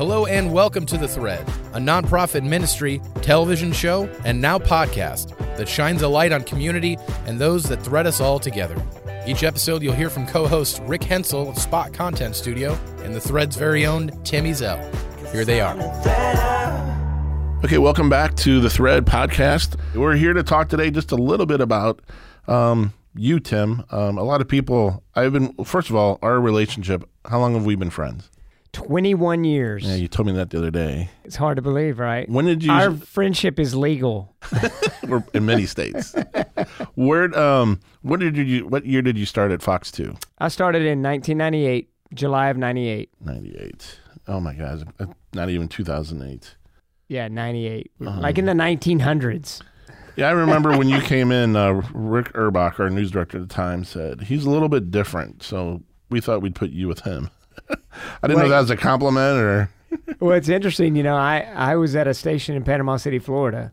Hello and welcome to The Thread, a nonprofit ministry, television show, and now podcast that shines a light on community and those that thread us all together. Each episode, you'll hear from co host Rick Hensel of Spot Content Studio and The Thread's very own Tim Ezell. Here they are. Okay, welcome back to the Thread podcast. We're here to talk today just a little bit about um, you, Tim. Um, a lot of people, I've been, first of all, our relationship, how long have we been friends? 21 years. Yeah, you told me that the other day. It's hard to believe, right? When did you, Our friendship is legal. we're in many states. Where, um, what did you, what year did you start at Fox 2? I started in 1998, July of 98. 98. Oh my God, not even 2008. Yeah, 98. Uh-huh. Like in the 1900s. Yeah, I remember when you came in, uh, Rick Erbach, our news director at the time, said he's a little bit different. So we thought we'd put you with him. I didn't know that was a compliment or. Well, it's interesting. You know, I, I was at a station in Panama City, Florida,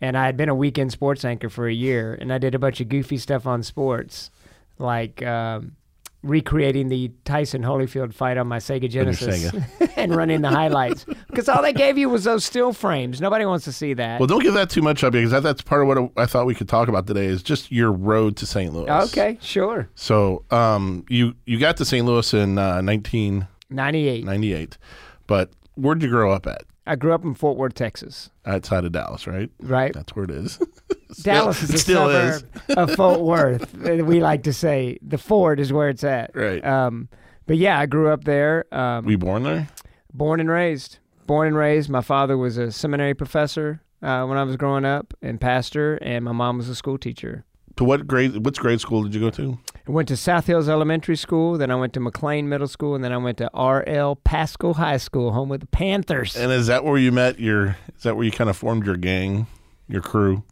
and I had been a weekend sports anchor for a year, and I did a bunch of goofy stuff on sports, like um, recreating the Tyson Holyfield fight on my Sega Genesis and running the highlights. Because all they gave you was those still frames. Nobody wants to see that. Well, don't give that too much up because that, that's part of what I thought we could talk about today is just your road to St. Louis. okay, sure. So, um, you you got to St. Louis in uh, 1998, 98. but where'd you grow up at? I grew up in Fort Worth, Texas, Outside of Dallas, right? right? That's where it is. Dallas is a still is. of Fort Worth. We like to say the Fort is where it's at. Right. Um, but yeah, I grew up there. Um, Were you born there? born and raised. Born and raised. My father was a seminary professor uh, when I was growing up and pastor, and my mom was a school teacher. To what grade? Which grade school did you go to? I went to South Hills Elementary School, then I went to McLean Middle School, and then I went to R.L. Paschal High School, home of the Panthers. And is that where you met your? Is that where you kind of formed your gang, your crew?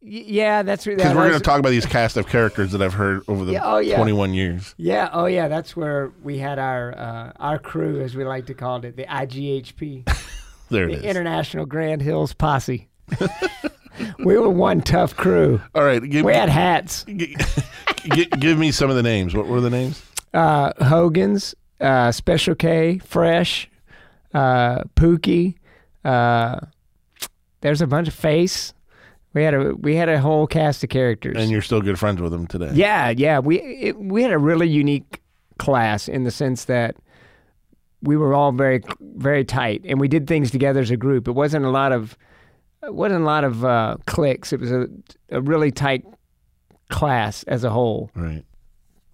Yeah, that's that Because we're going to talk about these cast of characters that I've heard over the Yeah, oh, yeah. 21 years. Yeah, oh yeah, that's where we had our uh, our crew, as we like to call it, the IGHP, There the is. International Grand Hills Posse. we were one tough crew. All right, give, We had hats. gi- gi- give me some of the names. What were the names? Uh, Hogan's, uh, Special K, Fresh, uh, Pookie. Uh, there's a bunch of Face. We had a we had a whole cast of characters. And you're still good friends with them today. Yeah, yeah. We it, we had a really unique class in the sense that we were all very very tight, and we did things together as a group. It wasn't a lot of it wasn't a lot of uh, cliques. It was a a really tight class as a whole. Right.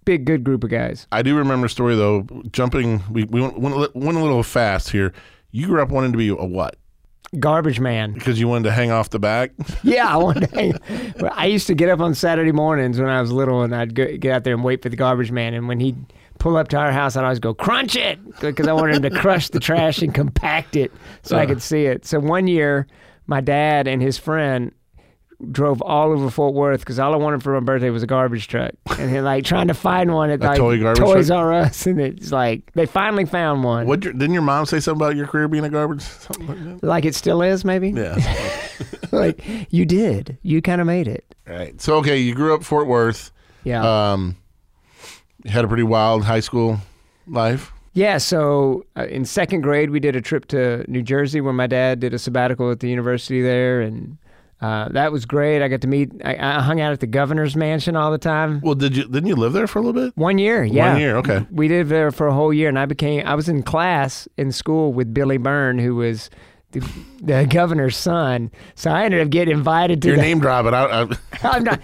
Big good group of guys. I do remember a story though. Jumping, we we went, went, went a little fast here. You grew up wanting to be a what? Garbage man. Because you wanted to hang off the back. Yeah, I wanted to hang. I used to get up on Saturday mornings when I was little, and I'd go, get out there and wait for the garbage man. And when he'd pull up to our house, I'd always go crunch it because I wanted him to crush the trash and compact it so I uh. could see it. So one year, my dad and his friend drove all over Fort Worth because all I wanted for my birthday was a garbage truck, and they're like trying to find one at like toy garbage Toys truck? R Us, and it's like they finally found one. What didn't your mom say something about your career being a garbage? Something like that? Like it still is, maybe. Yeah. like you did, you kind of made it. All right. So okay, you grew up Fort Worth. Yeah. Um, had a pretty wild high school life. Yeah, so uh, in second grade, we did a trip to New Jersey where my dad did a sabbatical at the university there, and uh, that was great. I got to meet. I, I hung out at the governor's mansion all the time. Well, did you didn't you live there for a little bit? One year, yeah. One year, okay. We lived there for a whole year, and I became. I was in class in school with Billy Byrne, who was the, the governor's son. So I ended up getting invited to Your the. name drop it. I, I, I'm not,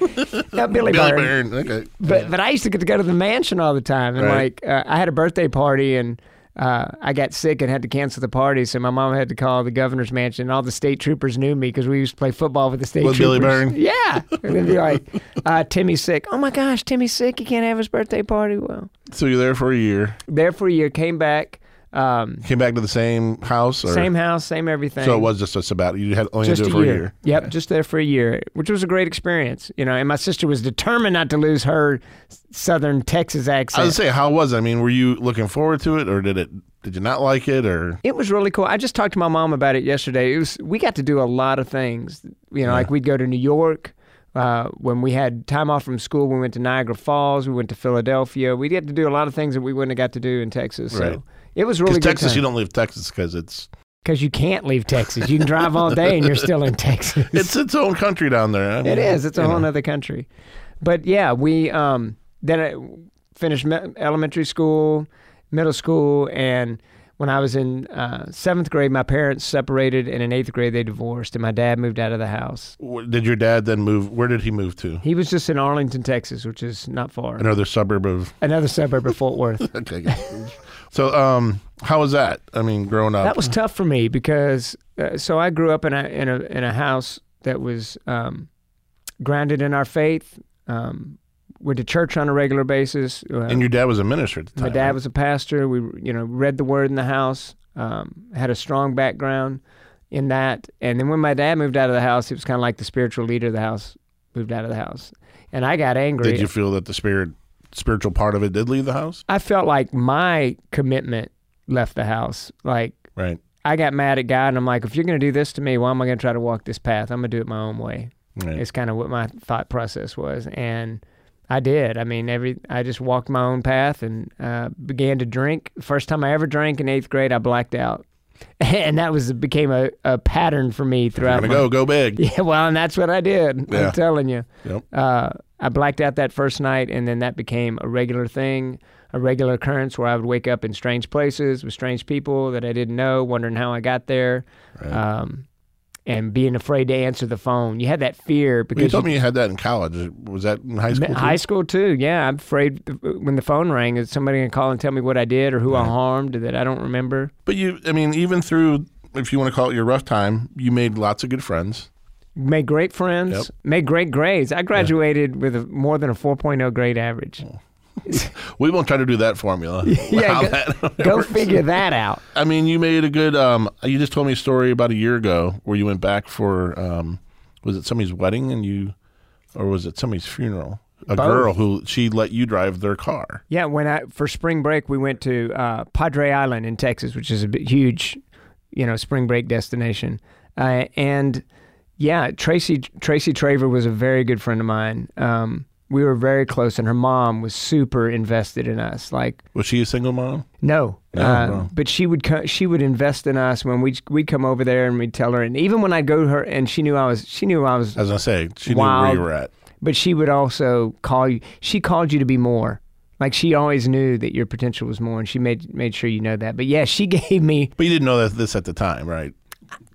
not Billy, Billy Byrne. Byrne. Okay. But but I used to get to go to the mansion all the time, and Right. like uh, I had a birthday party, and uh, I got sick and had to cancel the party, so my mom had to call the governor's mansion. And all the state troopers knew me because we used to play football with the state With Billy. Byrne? Yeah, and they'd be like, uh, "Timmy's sick." Oh my gosh, Timmy's sick. He can't have his birthday party. Well, So you're there for a year. there for a year, came back, um, Came back to the same house. Or? same house, same everything. So it was just a sabbatical. You had only just to do it for year. a year. Yep, just there for a year, which was a great experience. You know, and my sister was determined not to lose her Southern Texas accent. I was say, how was it? I mean, were you looking forward to it, or did it? Did you not like it, or It was really cool. I just talked to my mom about it yesterday. It was we got to do a lot of things. You know, like we'd go to New York. Uh, when we had time off from school, we went to Niagara Falls. We went to Philadelphia. We get to do a lot of things that we wouldn't have got to do in Texas. Right. It was really Texas, time. you don't leave Texas because it's because you can't leave Texas. You can drive all day and you're still in Texas. it's its own country down there. I mean, is. It's a whole know. other country. But yeah, we um, then I finished me- elementary school, middle school, and when I was in uh, seventh grade, my parents separated, and in eighth grade they divorced, and my dad moved out of the house. Did your dad then move? Where did he move to? He was just in Arlington, Texas, which is not far. Another suburb of. Another suburb of Fort Worth. Okay. So, um, how was that? I mean, growing up. That was tough for me because uh, so I grew up in a in a in a house that was um, grounded in our faith. Um, went to church on a regular basis. Uh, and your dad was a minister at the time. my dad right? was a pastor. We you know read the word in the house. Um, had a strong background in that. And then when my dad moved out of the house, it was kind of like the spiritual leader of the house moved out of the house, and I got angry. Did you feel that the spirit, spiritual part of it, did leave the house? I felt like my commitment left the house. Like Right. I got mad at God, and I'm like, if you're going to do this to me, why am I going to try to walk this path? I'm going to do it my own way. Right. It's kind of what my thought process was, and I did. I mean, every I just walked my own path and uh, began to drink. First time I ever drank in eighth grade, I blacked out, and that was became a, a pattern for me throughout. gonna my, go, go big. Yeah, well, and that's what I did. Yeah. I'm telling you. Yep. Uh, I blacked out that first night, and then that became a regular thing, a regular occurrence where I would wake up in strange places with strange people that I didn't know, wondering how I got there, Right. um, and being afraid to answer the phone. You had that fear because you told you- me you had that in college. Was that in high school? too? high school too. Yeah, I'm afraid when the phone rang, is somebody gonna call and tell me what I did or who I harmed that I don't remember. But you, I mean, even through, if you want to call it your rough time, you made lots of good friends. Made great friends, Yep. made great grades. I graduated with a, more than a 4.0 grade average. Oh. We won't try to do that formula. Yeah, go- that Go figure that out. I mean, you made a good. Um, you just told me a story about a year ago where you went back for. Um, was it somebody's wedding and you, or was it somebody's funeral? A Both. girl who she let you drive their car. Yeah, when I for spring break we went to uh, Padre Island in Texas, which is a huge, you know, spring break destination. Uh, and yeah, Tracy Tracy Traver was a very good friend of mine. Um, we were very close, and her mom was super invested in us. Like Was she a single mom? no, No, uh, no. but she would co- she would invest in us when we we'd come over there and we'd tell her, and even when I'd go to her, and she knew I was she knew I was As I say she knew where you were at. but she would also call you. She called you to be more. Like she always knew that your potential was more, and she made made sure you know that. But yeah, she gave me. But you didn't know that this at the time, right?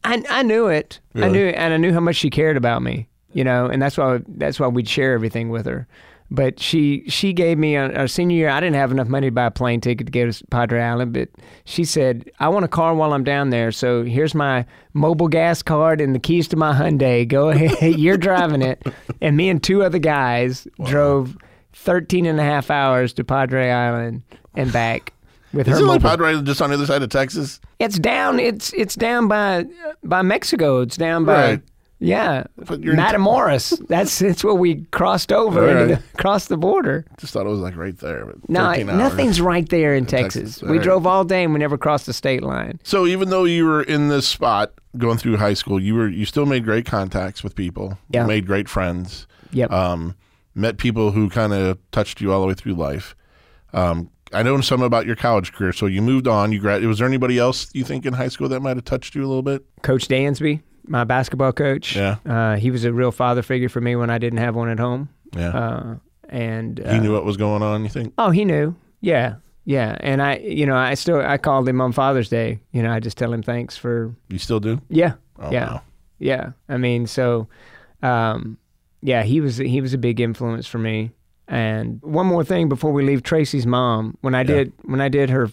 I I knew it. I Really? knew, and I knew how much she cared about me. You know, and that's why that's why we'd share everything with her. But she she gave me our senior year. I didn't have enough money to buy a plane ticket to go to Padre Island, but she said, "I want a car while I'm down there. So here's my Mobil gas card and the keys to my Hyundai. Go ahead, you're driving it." And me and two other guys drove 13 and a half hours to Padre Island and back with Is her it like. Padre just on the other side of Texas? It's down. It's it's down by by Mexico. It's down by Right. Yeah, in- Matamoros. that's that's where we crossed over right. the, across the border. Just thought it was like right there. But No, 13 hours. nothing's right there in Texas. Texas. We right. drove all day and we never crossed the state line. So even though you were in this spot going through high school, you were you still made great contacts with people. Yeah. You made great friends. Yep. Um, met people who kind of touched you all the way through life. Um, I know some about your college career. So you moved on. You grad. Was there anybody else you think in high school that might have touched you a little bit? coach Dansby, my basketball coach. Yeah. Uh, he was a real father figure for me when I didn't have one at home. Yeah. Uh, and uh, he knew what was going on. You think? Oh, he knew. Yeah. Yeah. And I, you know, I still, I called him on Father's Day. You know, I just tell him thanks for, You still do? yeah. Oh, Yeah. wow. Yeah. I mean, so, um, yeah, he was, he was a big influence for me. And one more thing before we leave Tracy's mom, when I did, when I did her,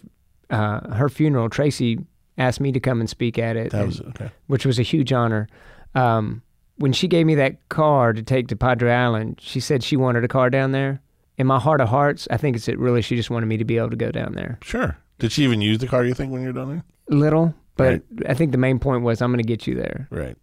uh, her funeral, Tracy asked me to come and speak at it. That and- was okay. which was a huge honor. Um, when she gave me that car to take to Padre Island, she said she wanted a car down there. In my heart of hearts, I think it's that really she just wanted me to be able to go down there. Sure. Did she even use the car? You think when you're done there? Little, but Right. I think the main point was I'm going to get you there. Right.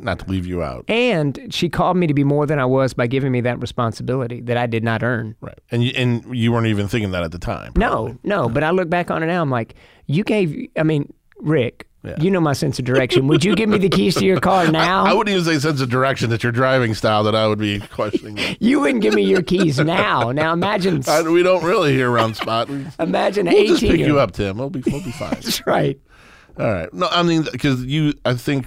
Not to leave you out. And she called me to be more than I was by giving me that responsibility that I did not earn. Right. And you, and you weren't even thinking that at the time. probably. No, no, but I look back on it now. I'm like, you gave. I mean, Rick, You know my sense of direction. Would you give me the keys to your car now? I wouldn't even say sense of direction That's your driving style that I would be questioning. you wouldn't give me your keys now. Now imagine, I, we don't really here around spot. We, imagine we'll just eighteen. pick you up, Tim. We'll be we'll be fine. That's right. All right. No, I mean because you. I think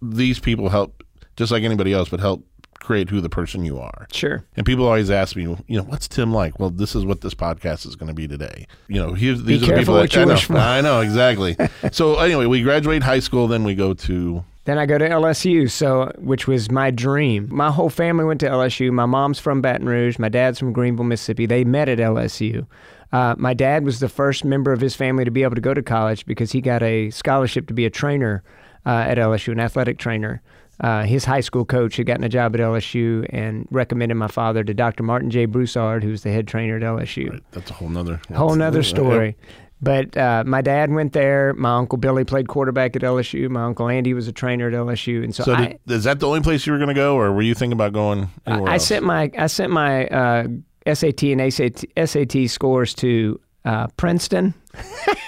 these people help, just like anybody else, but help create who the person you are. Sure. And people always ask me, you know, what's Tim like? Well, this is what this podcast is going to be today. You know, here's these are the people that I know. I know exactly. so anyway, we graduate high school, then we go to Then I go to LSU, so which was my dream. My whole family went to LSU. My mom's from Baton Rouge. My dad's from Greenville, Mississippi. They met at LSU. Uh, my dad was the first member of his family to be able to go to college because he got a scholarship to be a trainer uh, at LSU, an athletic trainer. Uh, his high school coach had gotten a job at LSU and recommended my father to Dr. Martin J. Broussard, who's the head trainer at LSU that's a whole nother whole nother story. But uh, my dad went there. My uncle Billy played quarterback at LSU. My uncle Andy was a trainer at LSU, and so, So I, did, is that the only place you were going to go, or were you thinking about going anywhere I else? sent my I sent my uh, SAT and SAT, SAT scores to uh, Princeton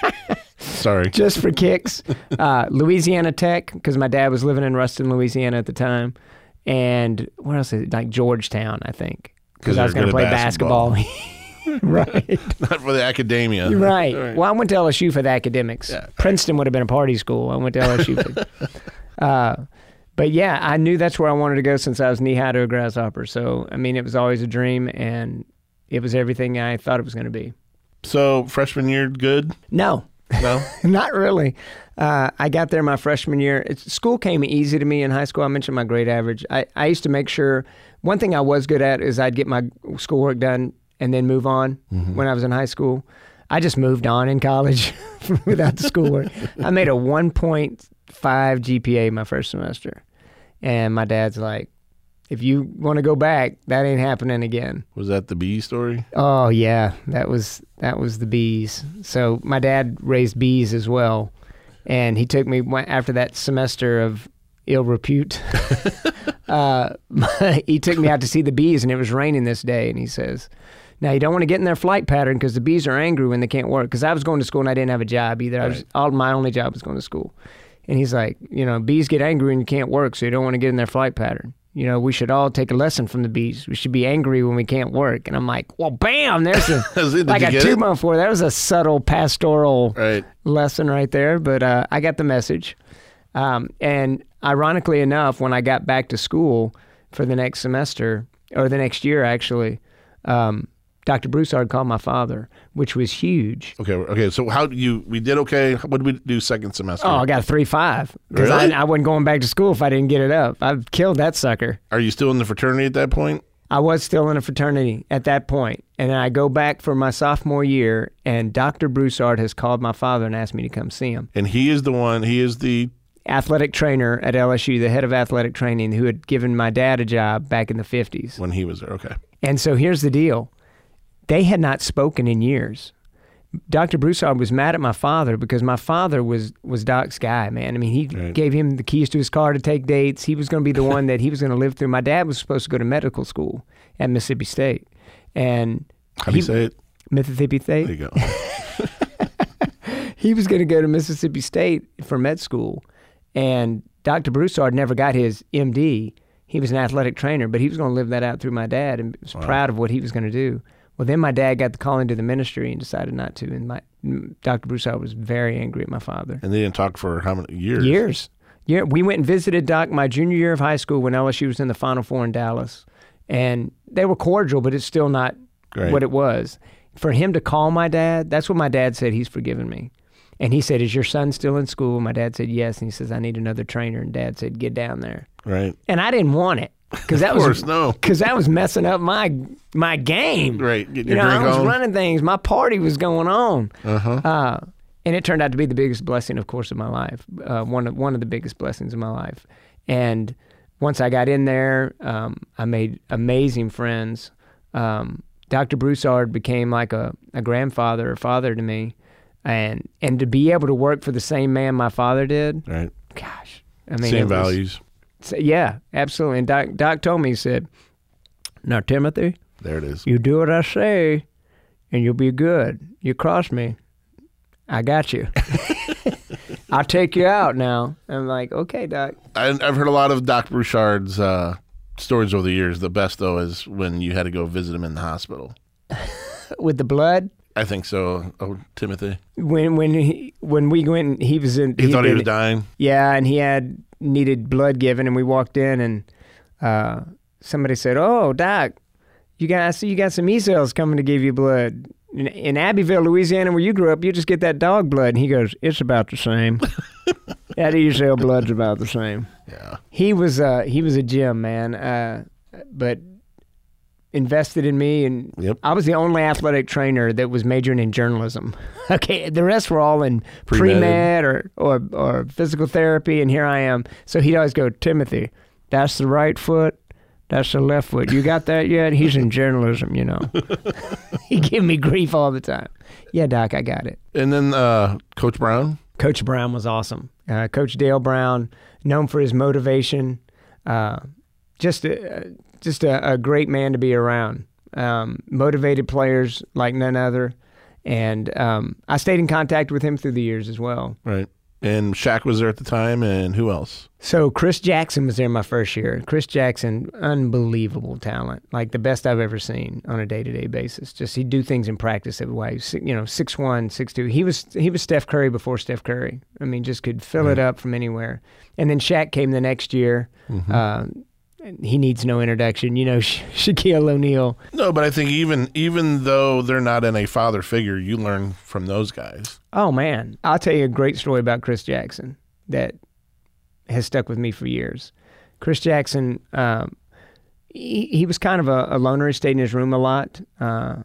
Sorry. just for kicks, uh, Louisiana Tech because my dad was living in Ruston, Louisiana at the time, and what else? Is it? Like Georgetown, I think, Because I was going to play at basketball. right. Not for the academia. Right. Right. Well, I went to LSU for the academics. Yeah. Princeton would have been a party school. I went to LSU. for, uh, but yeah, I knew that's where I wanted to go since I was knee high to a grasshopper. So I mean, it was always a dream, and it was everything I thought it was going to be. So freshman year, good? No, No. not really. Uh, I got there my freshman year. It's, school came easy to me in high school. I mentioned my grade average. I, I used to make sure one thing I was good at is I'd get my schoolwork done and then move on when I was in high school. I just moved on in college without the schoolwork. I made a 1.5 GPA my first semester. And my dad's like, if you want to go back, that ain't happening again. Was that the bee story? Oh yeah, that was that was the bees. So my dad raised bees as well, and he took me after that semester of ill repute. uh, he took me out to see the bees, and it was raining this day. And he says, "Now you don't want to get in their flight pattern because the bees are angry when they can't work." Because I was going to school and I didn't have a job either. I was all my only job was going to school. And he's like, you know, bees get angry when you can't work, so you don't want to get in their flight pattern. You know, we should all take a lesson from the bees. We should be angry when we can't work. And I'm like, well, bam, there's a like a two it? month four. That was a subtle pastoral Right. lesson right there, but uh, I got the message. Um, and ironically enough, when I got back to school for the next semester or the next year, actually, um, Dr. Broussard called my father, which was huge. Okay. Okay. So how do you? We did okay. What did we do second semester? Oh, I got a three five because Really? I, I wasn't going back to school if I didn't get it up. I killed that sucker. Are you still in the fraternity at that point? I was still in a fraternity at that point, and then I go back for my sophomore year, and Dr. Broussard has called my father and asked me to come see him. And he is the one. He is the. athletic trainer at LSU, the head of athletic training, who had given my dad a job back in the 50s. When he was there. Okay. And so here's the deal they had not spoken in years. Dr. Broussard was mad at my father because my father was was Doc's guy, man. I mean, he Right. gave him the keys to his car to take dates. He was going to be the one that he was going to live through. My dad was supposed to go to medical school at Mississippi State, and How do you say it? Mississippi State. There you go. he was going to go to Mississippi State for med school, and Dr. Broussard never got his MD. He was an athletic trainer, but he was going to live that out through my dad, and was proud of what he was going to do. Well, then my dad got the call into the ministry and decided not to, and my Dr. Broussard was very angry at my father. and they didn't talk for how many years? Years. Yeah, we went and visited Doc my junior year of high school when LSU was in the Final Four in Dallas, and they were cordial, but it's still not Right. what it was. For him to call my dad, that's what my dad said. He's forgiven me, and he said, "Is your son still in school?" My dad said, "Yes," and he says, "I need another trainer." And Dad said, "Get down there," Right. and I didn't want it because that course, was no. because that was messing up my my game. Right. Getting You know, I was on. running things. My party was going on. Uh-huh. Uh, and it turned out to be the biggest blessing, of course, of my life. Uh, one of one of the biggest blessings of my life. And once I got in there, um, I made amazing friends. Um, Dr. Broussard became like a, a grandfather or father to me, and and to be able to work for the same man my father did, Right. gosh, I mean, Same values. So- yeah, absolutely. And Doc, Doc told me, he said, "Now, Timothy, There it is. you do what I say, and you'll be good. You cross me, I got you. I'll take you out now. I'm like, okay, doc. I, I've heard a lot of Doc Broussard's uh, stories over the years. The best though is when you had to go visit him in the hospital. With the blood, I think so. Oh, Timothy. when when he, when we went, he was in. He thought he was dying. Yeah, and he had needed blood given, and we walked in, and uh, somebody said, "Oh, doc, you got I see you got some E cells coming to give you blood." In, in Abbeville, Louisiana, where you grew up, you just get that dog blood. And he goes, "It's about the same. that E cell blood's about the same." Yeah. He was uh, he was a gem man, uh, but invested in me, and Yep. I was the only athletic trainer that was majoring in journalism. okay, the rest were all in Pre-med. pre med or, or or physical therapy, and here I am. So he'd always go, Timothy, that's the right foot. That's the left foot. You got that yet? He's in journalism, you know. he give me grief all the time. Yeah, Doc, I got it. And then uh, Coach Brown. Coach Brown was awesome. Uh, Coach Dale Brown, known for his motivation, uh, just a, just a, a great man to be around. Um, motivated players like none other, and um, I stayed in contact with him through the years as well. Right. And Shaq was there at the time, and who else? So Chris Jackson was there my first year. Chris Jackson, unbelievable talent, like the best I've ever seen on a day to day basis. Just he'd do things in practice that way. You know, six one, six two. He was he was Steph Curry before Steph Curry. I mean, just could fill it up from anywhere. And then Shaq came the next year. Uh, he needs no introduction. You know, Sha- Shaquille O'Neal. No, but I think even even though they're not in a father figure, you learn from those guys. Oh man, I'll tell you a great story about Chris Jackson that has stuck with me for years. Chris Jackson, um, he, he was kind of a, a loner. He stayed in his room a lot uh,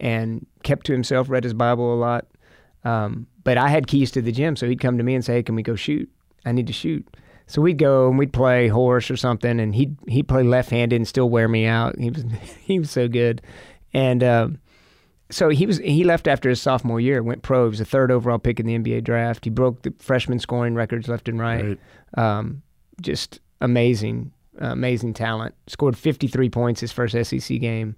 and kept to himself. Read his Bible a lot. Um, but I had keys to the gym, so he'd come to me and say, "Hey, can we go shoot? I need to shoot." So we'd go and we'd play horse or something, and he'd he'd play left-handed and still wear me out. He was he was so good, and. Um, so he was he left after his sophomore year, went pro. He was the third overall pick in the NBA draft. He broke the freshman scoring records left and right. Right. Um, just amazing, uh, amazing talent. Scored 53 points his first SEC game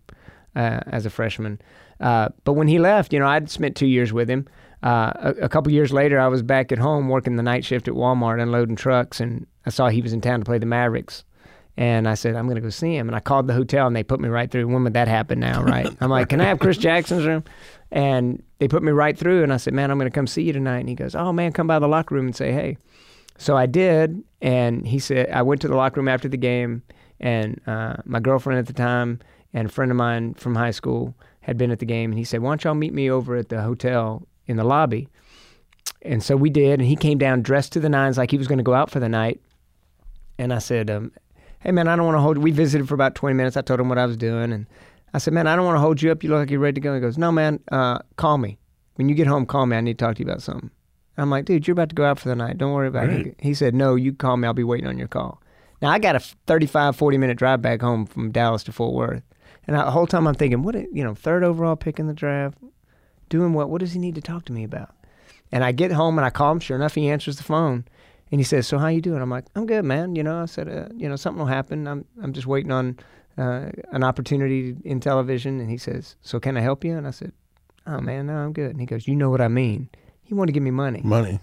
uh, as a freshman. Uh, but when he left, you know, I'd spent two years with him. Uh, a, a couple years later, I was back at home working the night shift at Walmart, unloading trucks, and I saw he was in town to play the Mavericks. And I said, I'm going to go see him. And I called the hotel and they put me right through. When would that happen now, right? I'm like, can I have Chris Jackson's room? And they put me right through. And I said, man, I'm going to come see you tonight. And he goes, oh, man, come by the locker room and say hey. So I did. And he said, I went to the locker room after the game. And uh, my girlfriend at the time and a friend of mine from high school had been at the game. And he said, why don't y'all meet me over at the hotel in the lobby? And so we did. And he came down dressed to the nines like he was going to go out for the night. And I said, um, hey man, I don't want to hold. We visited for about twenty minutes. I told him what I was doing, and I said, man, I don't want to hold you up. You look like you're ready to go. He goes, no man, uh, call me when you get home. Call me. I need to talk to you about something. I'm like, dude, you're about to go out for the night. Don't worry about it. He said, no, you call me. I'll be waiting on your call. Now I got a 35, 40 minute drive back home from Dallas to Fort Worth, and I, the whole time I'm thinking, what, you know, third overall pick in the draft, doing what? What does he need to talk to me about? And I get home and I call him. Sure enough, he answers the phone. And he says, "So how you doing?" I'm like, "I'm good, man. You know," I said, uh, "You know, something will happen. I'm I'm just waiting on uh, an opportunity in television." And he says, "So can I help you?" And I said, "Oh man, no, I'm good." And he goes, "You know what I mean." He wanted to give me money, Money.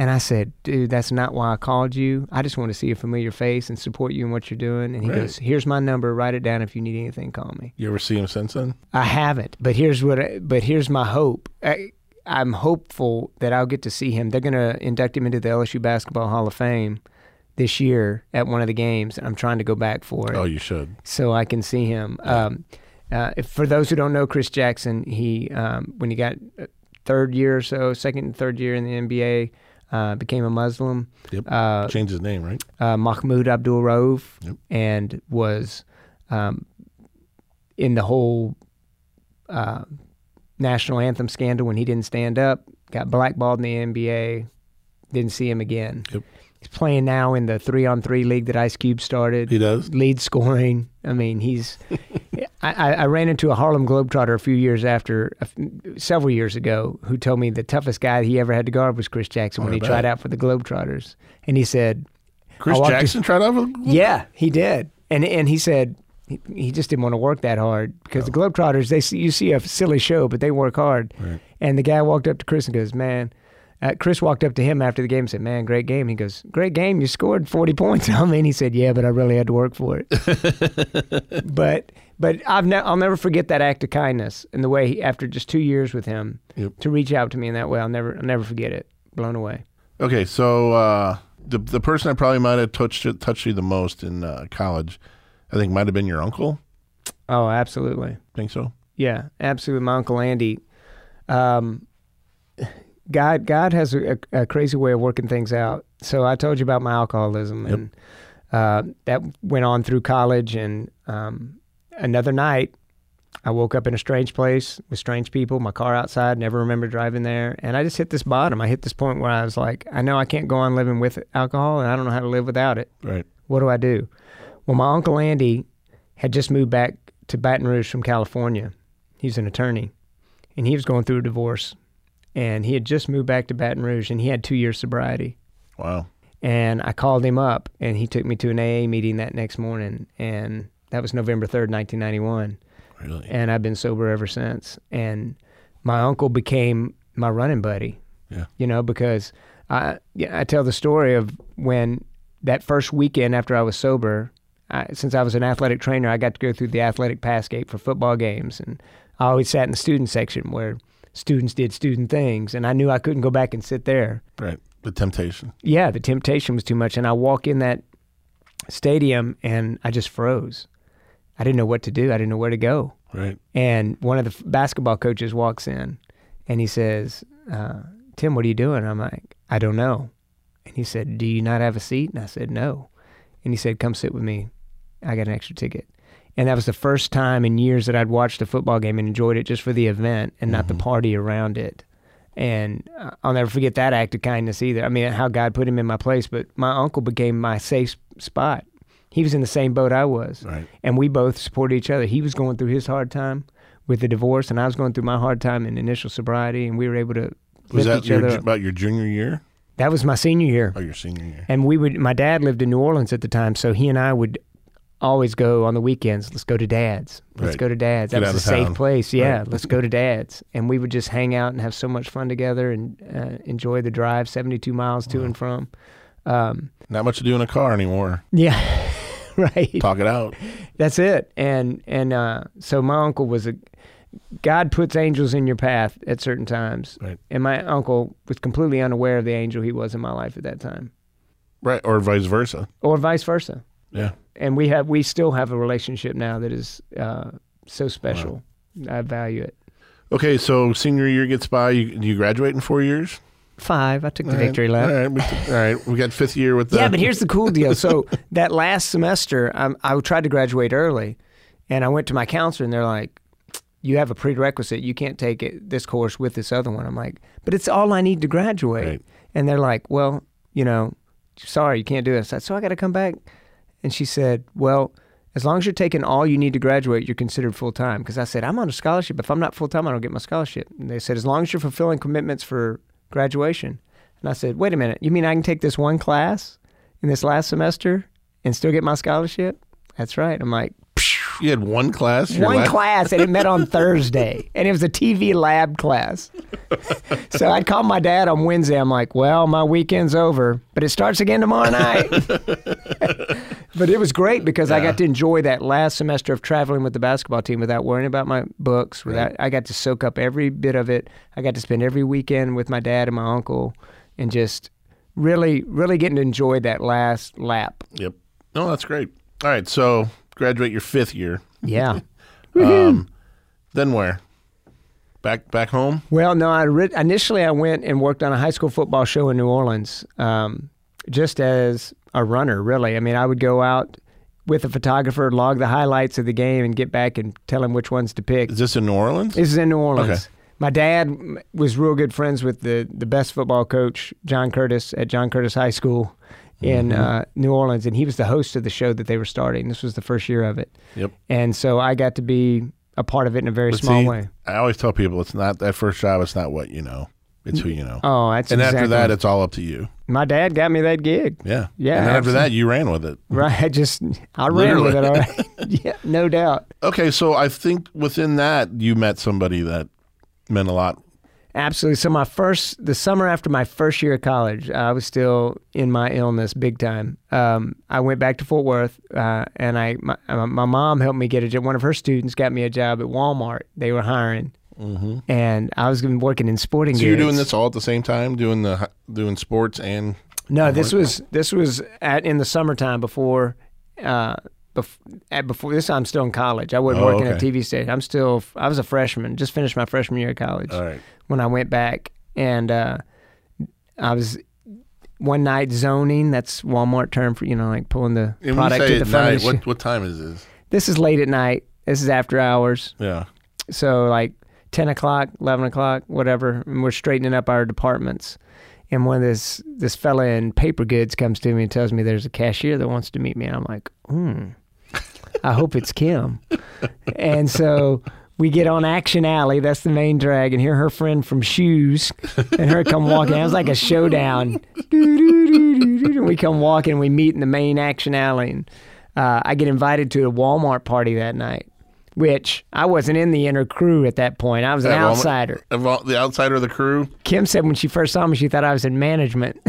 And I said, "Dude, that's not why I called you. I just want to see a familiar face and support you in what you're doing." And he goes, "Here's my number. Write it down. If you need anything, call me." You ever see him since then? I haven't, but here's what. I, but here's my hope. I, I'm hopeful that I'll get to see him. They're going to induct him into the LSU Basketball Hall of Fame this year at one of the games, and I'm trying to go back for it Oh, you should. so I can see him. Um, uh, if, for those who don't know Chris Jackson, he um, when he got uh, third year or so, second and third year in the NBA, uh, became a Muslim. Yep. Uh, Changed his name, right? uh, Mahmoud Abdul Rauf Yep. and was um, in the whole uh, national anthem scandal when he didn't stand up, got blackballed in the NBA, didn't see him again. Yep. He's playing now in the three on three league that Ice Cube started. He does. Lead scoring. I mean, he's. I, I ran into a Harlem Globetrotter a few years after, several years ago, who told me the toughest guy he ever had to guard was Chris Jackson Oh, when he tried out for the Globetrotters. And he said, Chris I walked in- Jackson tried out for yeah, he did, and and he said he, he just didn't want to work that hard because the oh. Globetrotters they see, you see a silly show, but they work hard. Right. And the guy walked up to Chris and goes, "Man, uh, Chris walked up to him after the game and said, "Man, great game." He goes, "Great game. You scored 40 points on me." And he said, "Yeah, but I really had to work for it." but but I've ne- I'll never forget that act of kindness and the way he, after just two years with him Yep. to reach out to me in that way. I'll never I'll never forget it. Blown away. Okay, so uh, the the person that probably might have touched touched you the most in uh, college, I think might have been your uncle. Oh, absolutely. Think so? Yeah, absolutely. My uncle Andy. Um, God, God has a, a crazy way of working things out. So I told you about my alcoholism, Yep. and uh, that went on through college. And um, another night, I woke up in a strange place with strange people. My car outside, never remember driving there, and I just hit this bottom. I hit this point where I was like, I know I can't go on living with alcohol, and I don't know how to live without it. Right. What do I do? Well, my uncle Andy had just moved back to Baton Rouge from California. He's an attorney, and he was going through a divorce, and he had just moved back to Baton Rouge, and he had two years sobriety. Wow. And I called him up, and he took me to an AA meeting that next morning, and that was November third, nineteen ninety one Really? and I've been sober ever since. And my uncle became my running buddy. Yeah. You know, because I yeah, I tell the story of when that first weekend after I was sober, I, since I was an athletic trainer, I got to go through the athletic pass gate for football games, and I always sat in the student section where students did student things, and I knew I couldn't go back and sit there. Right. The temptation. Yeah, the temptation was too much, and I walk in that stadium and I just froze. I didn't know what to do. I didn't know where to go. Right. And one of the f- basketball coaches walks in and he says, uh, Tim, what are you doing? I'm like, I don't know. And he said, Do you not have a seat? And I said, No. And he said, Come sit with me. I got an extra ticket. And that was the first time in years that I'd watched a football game and enjoyed it just for the event and not the mm-hmm. party around it. And I'll never forget that act of kindness either. I mean, how God put him in my place, but my uncle became my safe spot. He was in the same boat I was Right. and we both supported each other. He was going through his hard time with the divorce, and I was going through my hard time in initial sobriety, and we were able to Was that each your, about your junior year? That was my senior year, Oh, your senior year. and we would. My dad lived in New Orleans at the time, so he and I would always go on the weekends. Let's go to Dad's. Let's Right. go to Dad's. That Get was a safe town. place. Yeah, Right. let's go to Dad's, and we would just hang out and have so much fun together and uh, enjoy the drive, seventy-two miles to and from. Um, Not much to do in a car anymore. yeah, right. Talk it out. That's it. And and uh, so my uncle was a God puts angels in your path at certain times. Right. And my uncle was completely unaware of the angel he was in my life at that time. Right. Or vice versa. Or vice versa. Yeah. And we have we still have a relationship now that is uh, so special. I value it. Okay, so senior year gets by. You, do you graduate in four years? Five. I took the All right, victory lap. All right, we, all right. We got fifth year with the. Yeah, but here's the cool deal. So that last semester, um, I tried to graduate early, and I went to my counselor, and they're like, "You have a prerequisite. You can't take it, this course with this other one." I'm like, "But it's all I need to graduate." Right. And they're like, "Well, you know, sorry, you can't do it." I said, "So I got to come back." And she said, "Well." As long as you're taking all you need to graduate, you're considered full time. Because I said, I'm on a scholarship. If I'm not full time, I don't get my scholarship. And they said, as long as you're fulfilling commitments for graduation. And I said, wait a minute. You mean I can take this one class in this last semester and still get my scholarship? That's right. I'm like, you had one class. one class and it met on Thursday and it was a TV lab class. so I called my dad on Wednesday. I'm like, well, my weekend's over, but it starts again tomorrow night. but it was great because I got to enjoy that last semester of traveling with the basketball team without worrying about my books. Without I got to soak up every bit of it. I got to spend every weekend with my dad and my uncle and just really, really getting to enjoy that last lap. Yep. No, that's great. All right, so graduate your fifth year. Yeah. Um, then where? Back back home. Well, no. I ri- initially I went and worked on a high school football show in New Orleans, um, just as a runner. Really, I mean, I would go out with a photographer, log the highlights of the game, and get back and tell him which ones to pick. Is this in New Orleans? This is in New Orleans. Okay. My dad was real good friends with the the best football coach, John Curtis, at John Curtis High School in Mm-hmm. uh, New Orleans, and he was the host of the show that they were starting. This was the first year of it, Yep. and so I got to be a part of it in a very But small see, way. I always tell people it's not that first job. It's not what you know. It's who you know. Oh, that's and exactly. after that, it's all up to you. My dad got me that gig. Yeah. Yeah, And after that, you ran with it. Right, I just I ran with it. All right. yeah, no doubt. Okay, so I think within that, you met somebody that meant a lot Absolutely. So my first, the summer after my first year of college, I was still in my illness big time. Um, I went back to Fort Worth, uh, and I my, my mom helped me get a job. One of her students got me a job at Walmart. They were hiring, and I was working in sporting So you're doing this all at the same time, doing the doing sports and No, this was this was at in the summertime before. Uh, bef- at before this, I'm still in college. I wasn't Oh, working at okay. a TV station. I'm still. I was a freshman. Just finished my freshman year of college. all right. when I went back, and uh, I was one night zoning. That's Walmart term for you know like pulling the And product to the at front. night, what what time is this? This is late at night. This is after hours. Yeah. So like ten o'clock, eleven o'clock, whatever. And we're straightening up our departments. And when this this fella in paper goods comes to me and tells me there's a cashier that wants to meet me, and I'm like, hmm, I hope it's Kim. and so we get on Action Alley. That's the main drag, and here her friend from Shoes, and her come walking. It was like a showdown. And we come walking. We meet in the main Action Alley, and uh, I get invited to a Walmart party that night. Which I wasn't in the inner crew at that point. I was an outsider. The outsider of the crew Kim said when she first saw me, she thought I was in management.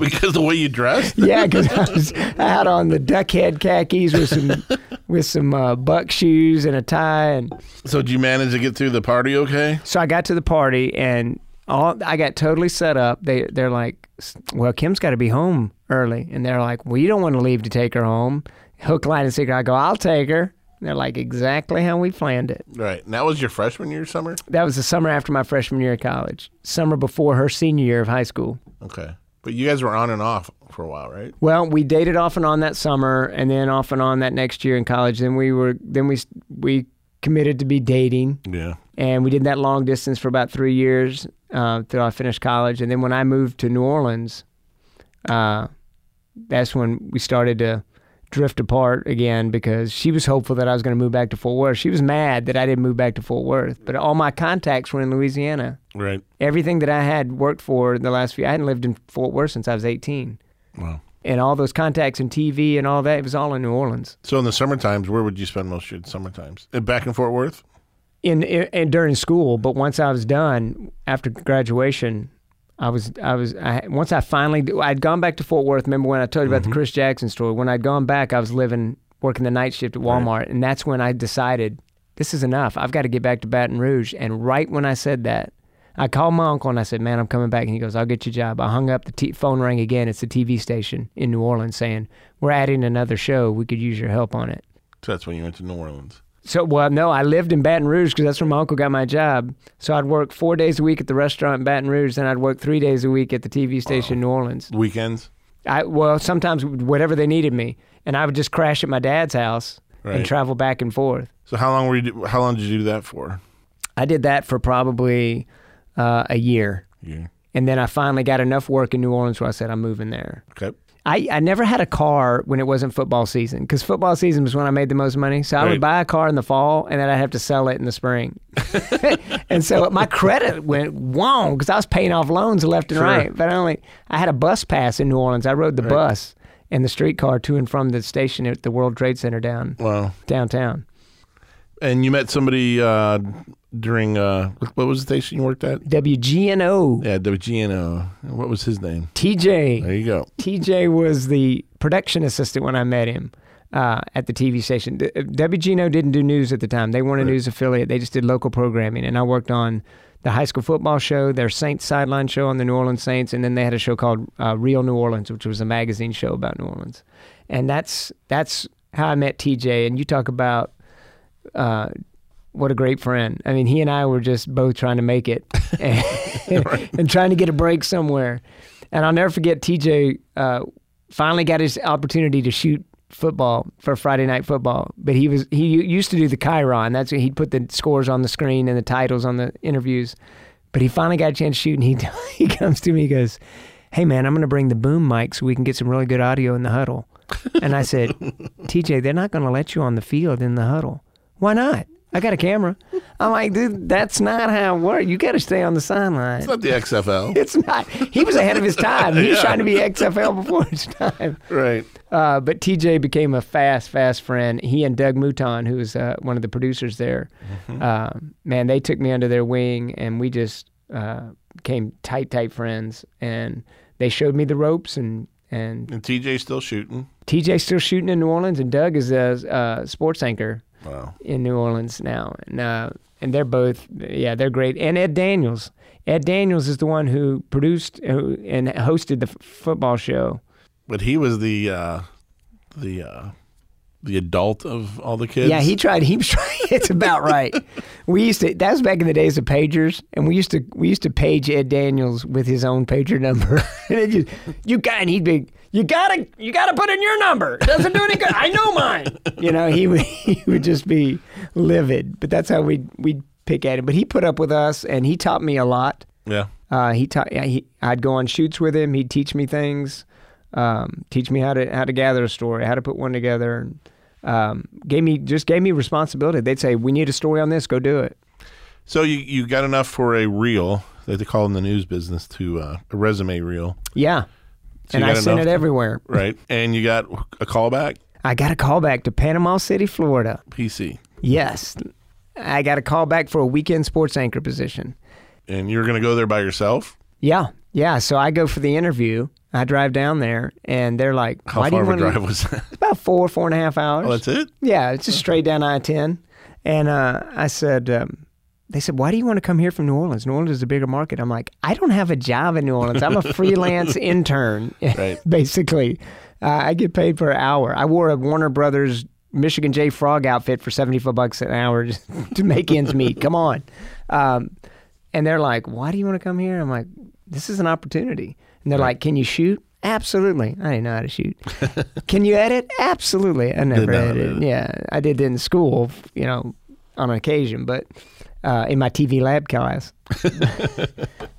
because the way you dressed. yeah, because I, was- had on the duck head khakis with some with some uh, buck shoes and a tie, and So did you manage to get through the party okay? so I got to the party and all I got totally set up. They they're like, well, Kim's got to be home early, and they're like, well, you don't want to leave to take her home. Hook, line, and sinker. I go, I'll take her. And they're like, exactly how we planned it. Right. And that was your freshman year summer? That was the summer after my freshman year of college, summer before her senior year of high school. Okay. But you guys were on and off for a while, right? Well, we dated off and on that summer, and then off and on that next year in college. Then we were then we we committed to be dating, Yeah. and we did that long distance for about three years uh, till I finished college. And then when I moved to New Orleans, uh, that's when we started to drift apart again because she was hopeful that I was going to move back to Fort Worth. She was mad that I didn't move back to Fort Worth, but all my contacts were in Louisiana. Right. Everything that I had worked for in the last few, I hadn't lived in Fort Worth since I was 18 Wow. and all those contacts and TV and all that. It was all in New Orleans. So in the summer times, where would you spend most of your summer times? Uh, Back in Fort Worth? In, in during school, but once I was done after graduation, I was I was I, once I finally I'd gone back to Fort Worth. Remember when I told you about the mm-hmm. Chris Jackson story? When I'd gone back, I was living working the night shift at Walmart, and that's when I decided this is enough. I've got to get back to Baton Rouge. And right when I said that, I called my uncle and I said, "Man, I'm coming back." And he goes, "I'll get you a job." I hung up. The t- phone rang again. It's the TV station in New Orleans saying, "We're adding another show. We could use your help on it." So that's when you went to New Orleans. So, well, no, I lived in Baton Rouge because that's where my uncle got my job. So I'd work four days a week at the restaurant in Baton Rouge, then I'd work three days a week at the TV station in New Orleans. Weekends? I well, sometimes whatever they needed me, and I would just crash at my dad's house Right. and travel back and forth. So how long were you? How long did you do that for? I did that for probably uh, a year, Yeah. and then I finally got enough work in New Orleans where I said I'm moving there. Okay. I, I never had a car when it wasn't football season because football season was when I made the most money. So I Right. would buy a car in the fall and then I'd have to sell it in the spring. and so my credit went wrong because I was paying off loans left and Sure. right. But I only I had a bus pass in New Orleans. I rode the bus and the streetcar to and from the station at the World Trade Center down Wow. downtown. And you met somebody uh, during uh, what- was the station you worked at? WGNO Yeah, WGNO. What was his name? TJ. There you go. TJ was the production assistant when I met him uh, at the TV station. WGNO didn't do news at the time. They weren't a news affiliate. They just did local programming. And I worked on the high school football show, their Saints sideline show on the New Orleans Saints, and then they had a show called uh, Real New Orleans, which was a magazine show about New Orleans. And that's that's how I met TJ. And you talk about uh, what a great friend. I mean, he and I were just both trying to make it and, and trying to get a break somewhere. And I'll never forget TJ uh, finally got his opportunity to shoot football for Friday night football. But he was he used to do the Chiron. That's he'd put the scores on the screen and the titles on the interviews. But he finally got a chance to shoot, and he he comes to me, he goes, "Hey man, I'm going to bring the boom mic so we can get some really good audio in the huddle." And I said, "TJ, they're not going to let you on the field in the huddle. Why not?" I got a camera. I'm like, dude, that's not how it works. You got to stay on the sideline. It's not the XFL. It's not. He was ahead of his time. He was Yeah. trying to be XFL before his time. right. Uh, but TJ became a fast, fast friend. He and Doug Mouton, who was uh, one of the producers there, uh, man, they took me under their wing, and we just uh, became tight, tight friends. And they showed me the ropes, and and And TJ's still shooting. TJ's still shooting in New Orleans, and Doug is a, a sports anchor Wow. in New Orleans now, and uh, and they're both yeah they're great. And Ed Daniels, Ed Daniels is the one who produced who, and hosted the f- football show. But he was the uh, the uh, the adult of all the kids. Yeah, he tried. He was trying. It's about right. We used to. That was back in the days of pagers, and we used to we used to page Ed Daniels with his own pager number. and it just you got and he'd be you gotta you gotta put in your number. It doesn't do any good. I know mine. You know he would he would just be livid. But that's how we we'd pick at him. But he put up with us, and he taught me a lot. Yeah. Uh, he taught. He, I'd go on shoots with him. He'd teach me things, um, teach me how to how to gather a story, how to put one together, and um, gave me just gave me responsibility. They'd say, "We need a story on this. Go do it." So you you got enough for a reel that they call in the news business to uh, a resume reel, Yeah, So and I sent it everywhere. right? And you got a callback. I got a call back to Panama City, Florida. PC, Yes, I got a call back for a weekend sports anchor position. and you're going to go there by yourself. Yeah, yeah. So I go for the interview. I drive down there, and they're like, How "Why do far you of a drive was that? About four, four and a half hours. Oh, that's it. Yeah, it's just straight down I 10. And uh, I said, um, they said, why do you want to come here from New Orleans? New Orleans is a bigger market. I'm like, I don't have a job in New Orleans. I'm a freelance intern, basically. Uh, I get paid per hour. I wore a Warner Brothers Michigan J Frog outfit for 75 bucks an hour just to make ends meet. Come on. Um, and they're like, why do you want to come here? I'm like, this is an opportunity. And they're like, can you shoot? Absolutely. I didn't know how to shoot. Can you edit? Absolutely. I never edited. Yeah, I did it in school, you know, on occasion, but uh, in my TV lab class.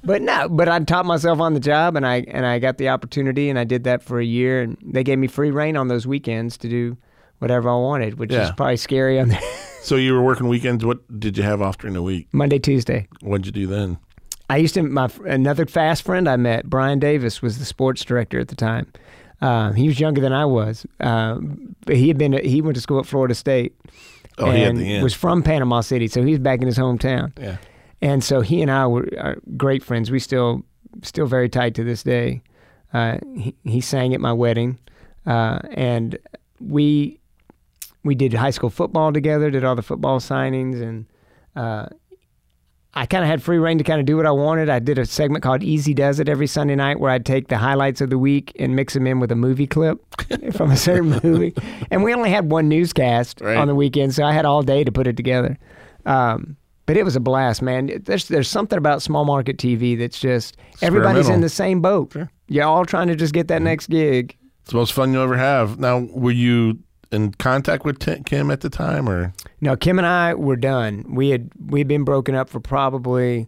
but no, but I taught myself on the job, and I and I got the opportunity, and I did that for a year, and they gave me free rein on those weekends to do whatever I wanted, which Yeah. is probably scary on the So you were working weekends. What did you have off during the week? Monday, Tuesday. What'd you do then? I used to my another fast friend I met, Brian Davis, was the sports director at the time. Uh, he was younger than I was, uh, but he had been he went to school at Florida State Oh, he had and the end. was from Panama City, so he's back in his hometown. yeah. And so he and I were are great friends. We still still very tight to this day. Uh, he, he sang at my wedding, uh, and we we did high school football together. Did all the football signings, and uh, I kind of had free rein to kind of do what I wanted. I did a segment called Easy Does It every Sunday night, where I'd take the highlights of the week and mix them in with a movie clip from a certain movie. And we only had one newscast Right. on the weekend, so I had all day to put it together. Um, but it was a blast, man. There's there's something about small market TV that's just everybody's in the same boat. Sure. You're all trying to just get that next gig. It's the most fun you'll ever have. Now, were you in contact with Kim at the time, or No, Kim and I were done. We had we'd been broken up for probably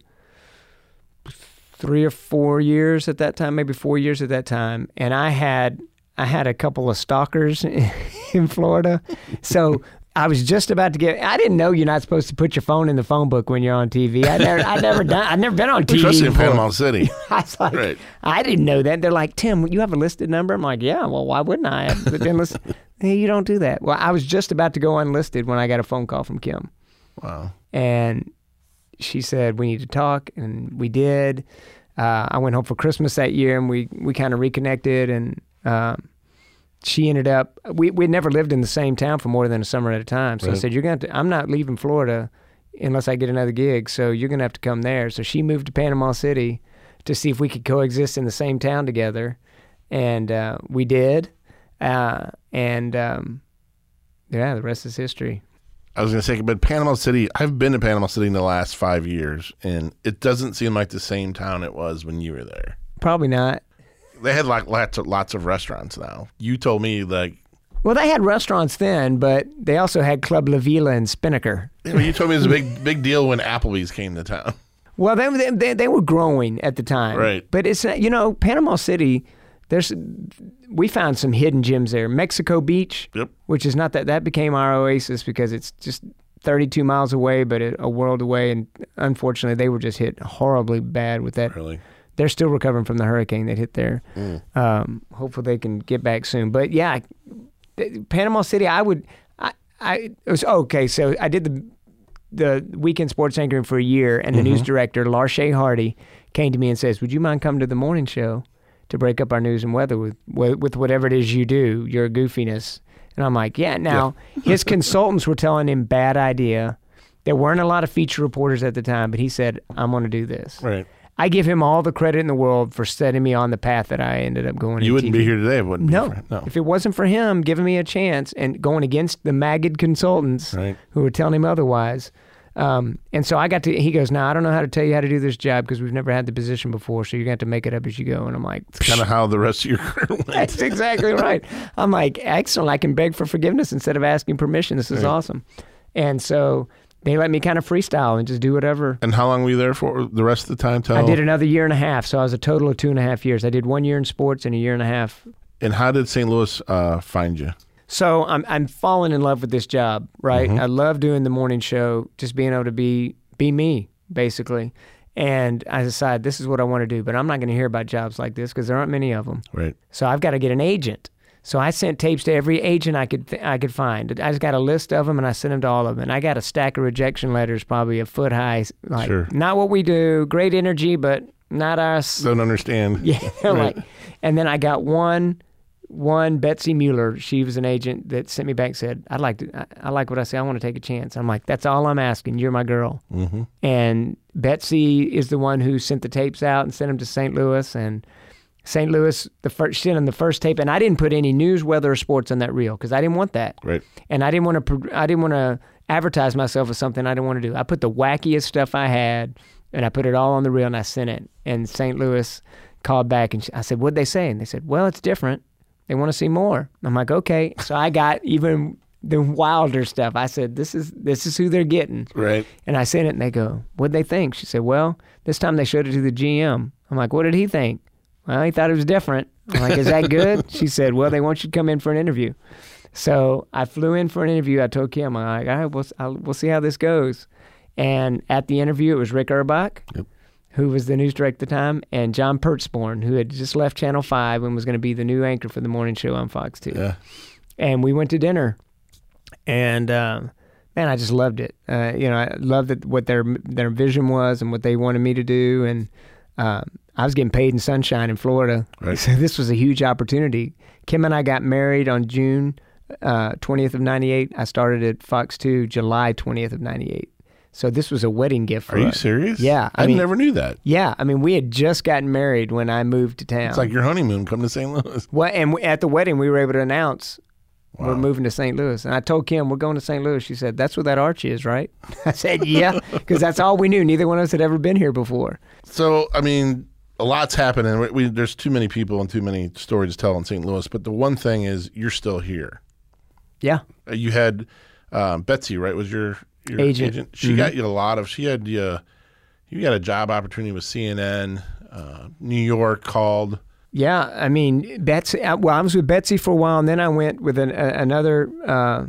three or four years at that time, maybe four years at that time. And I had I had a couple of stalkers in Florida, so I was just about to get. I didn't know you're not supposed to put your phone in the phone book when you're on TV. I never I never done. I've never been on TV. especially in. Panama City? I was like, Right. I didn't know that. They're like, Tim, you have a listed number? I'm like, yeah. Well, why wouldn't I? But then listen, hey, you don't do that. Well, I was just about to go unlisted when I got a phone call from Kim, Wow. and she said we need to talk, and we did. Uh, I went home for Christmas that year, and we we kind of reconnected, and um, she ended up. We we never lived in the same town for more than a summer at a time. So I said, you're going to. I'm not leaving Florida unless I get another gig. So you're going to have to come there. So she moved to Panama City to see if we could coexist in the same town together, and uh, we did. Uh, and um, yeah, the rest is history. I was going to say, but Panama City, I've been to Panama City in the last five years, and it doesn't seem like the same town it was when you were there. Probably not. They had like lots of lots of restaurants now. You told me like Well, they had restaurants then, but they also had Club La Vela and Spinnaker. you, know, you told me it was a big big deal when Applebee's came to town. Well, they, they- they were growing at the time, Right. But it's not- you know Panama City. There's we found some hidden gems there. Mexico Beach, Yep. which is not that that became our oasis because it's just 32 miles away, but a, a world away. And unfortunately, they were just hit horribly bad with that. Really? They're still recovering from the hurricane that hit there. Mm. Um, hopefully, they can get back soon. But yeah, Panama City, I would. I, I it was okay. So I did the the weekend sports anchoring for a year, and the news director Larshay Hardy came to me and says, "Would you mind coming to the morning show to break up our news and weather with with with whatever it is you do, your goofiness?" And I'm like, "Yeah." Now his consultants were telling him bad idea. There weren't a lot of feature reporters at the time, but he said, "I'm going to do this." Right. I give him all the credit in the world for setting me on the path that I ended up going. You wouldn't TV. be here today. if it Wouldn't No. Be no. If it wasn't for him giving me a chance and going against the maggot consultants Right. who were telling him otherwise. Um, and so I got to, he goes, Now I don't know how to tell you how to do this job because we've never had the position before. So you're going to have to make it up as you go. And I'm like, Kind of how the rest of your career went. That's exactly right. I'm like, Excellent. I can beg for forgiveness instead of asking permission. This is awesome. And so they let me kind of freestyle and just do whatever. And how long were you there for? The rest of the time? Till I did another year and a half. So I was a total of two and a half years. I did one year in sports and a year and a half And how did St. Louis uh, find you? So I'm I'm falling in love with this job, right? I love doing the morning show, just being able to be be me, basically. And I decided this is what I want to do, but I'm not going to hear about jobs like this because there aren't many of them. Right. So I've got to get an agent. So I sent tapes to every agent I could th- I could find. I just got a list of them and I sent them to all of them. And I got a stack of rejection letters, probably a foot high. Like Sure. not what we do. Great energy, but not us. Don't understand. Yeah, Right. like, and then I got one, one Betsy Mueller. She was an agent that sent me back. and Said, "I'd like to. I, I like what I say. I want to take a chance." I'm like, "That's all I'm asking. You're my girl." Mm-hmm. And Betsy is the one who sent the tapes out and sent them to St. Louis. And St. Louis, the first, she sent them the first tape, and I didn't put any news, weather, or sports on that reel because I didn't want that Right. and I didn't want to. I didn't want to advertise myself as something I didn't want to do. I put the wackiest stuff I had, and I put it all on the reel, and I sent it. And St. Louis called back, and I said, "What'd they say?" And they said, "Well, it's different. They want to see more." I'm like, "Okay." So I got even the wilder stuff. I said, "This is this is who they're getting." Right. And I sent it, and they go, "What'd they think?" She said, "Well, this time they showed it to the GM." I'm like, "What did he think?" Well, he thought it was different. I'm like, "Is that good?" she said, "Well, they want you to come in for an interview." So I flew in for an interview. I told Kim, I'm like, all right, we'll, I'll, we'll see how this goes. And at the interview, it was Rick Urbach, Yep. who was the news director at the time, and John Pertzborn, who had just left Channel 5 and was going to be the new anchor for the morning show on Fox 2 Yeah. and we went to dinner, and um, man, I just loved it. Uh, you know, I loved it, what their their vision was and what they wanted me to do, and um, I was getting paid in sunshine in Florida, Right. so this was a huge opportunity. Kim and I got married on June uh, twentieth of '98. I started at Fox Two July twentieth of '98. So this was a wedding gift for Are you us. serious? Yeah, I I, mean- never knew that. Yeah, I mean, we had just gotten married when I moved to town. It's like your honeymoon. Come to St. Louis. Well, and at the wedding, we were able to announce we're moving to St. Louis. And I told Kim, we're going to St. Louis. She said, That's where that arch is, right? I said, Yeah, because that's all we knew. Neither one of us had ever been here before. So, I mean, a lot's happening. We, we, there's too many people and too many stories to tell in St. Louis. But the one thing is, you're still here. Yeah. Uh, You had um, Betsy, right? Was your, your Agent. She got you a lot of. She had you. You got a job opportunity with CNN. Uh, New York called. Yeah. I mean, Betsy, uh, well, I was with Betsy for a while, and then I went with an, a, another uh,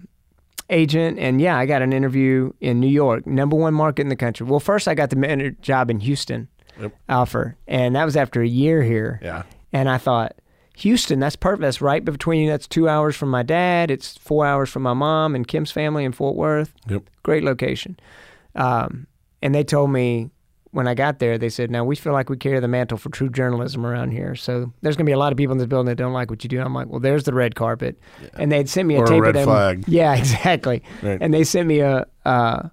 agent. And yeah, I got an interview in New York, number one market in the country. Well, first, I got the job in Houston, Yep. offer. And that was after a year here. Yeah. And I thought, Houston, that's perfect. That's right between, you. that's two hours from my dad. It's four hours from my mom and Kim's family in Fort Worth. Yep. Great location. Um, and they told me when I got there, they said, now we feel like we carry the mantle for true journalism around here. So there's going to be a lot of people in this building that don't like what you do. I'm like, well, there's the red carpet. And they'd sent me a Or a tape red of them. flag. Yeah, exactly. Right. And they sent me a, uh,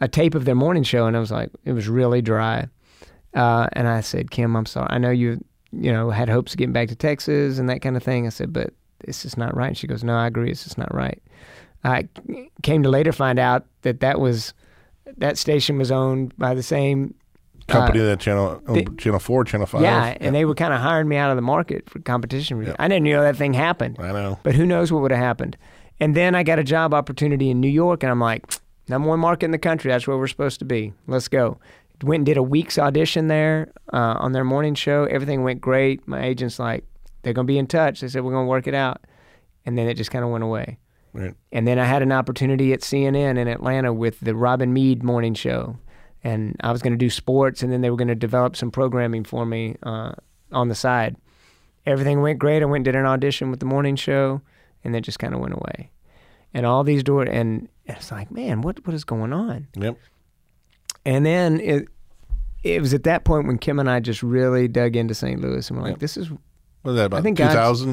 a tape of their morning show, and I was like, it was really dry. Uh, and I said, Kim, I'm sorry. I know you, you know, had hopes of getting back to Texas and that kind of thing. I said, but it's just not right. And she goes, No, I agree. It's just not right. I came to later find out that that was that station was owned by the same Company that channel, the- channel four, channel five. yeah, and they were kind of hiring me out of the market for competition. reasons. I didn't know that thing happened, I know. but who knows what would have happened. And then I got a job opportunity in New York, and I'm like, number one market in the country. That's where we're supposed to be. Let's go. Went and did a week's audition there uh, on their morning show. Everything went great. My agent's like, they're going to be in touch. They said, we're going to work it out. And then it just kind of went away. Right. And then I had an opportunity at CNN in Atlanta with the Robin Meade morning show. And I was going to do sports, and then they were going to develop some programming for me uh, on the side. Everything went great. I went and did an audition with the morning show, and then just kind of went away. And all these doors, and it's like, man, what what is going on? Yep. And then it it was at that point when Kim and I just really dug into St. Louis, and we're like, this is What was that about? I think two God's-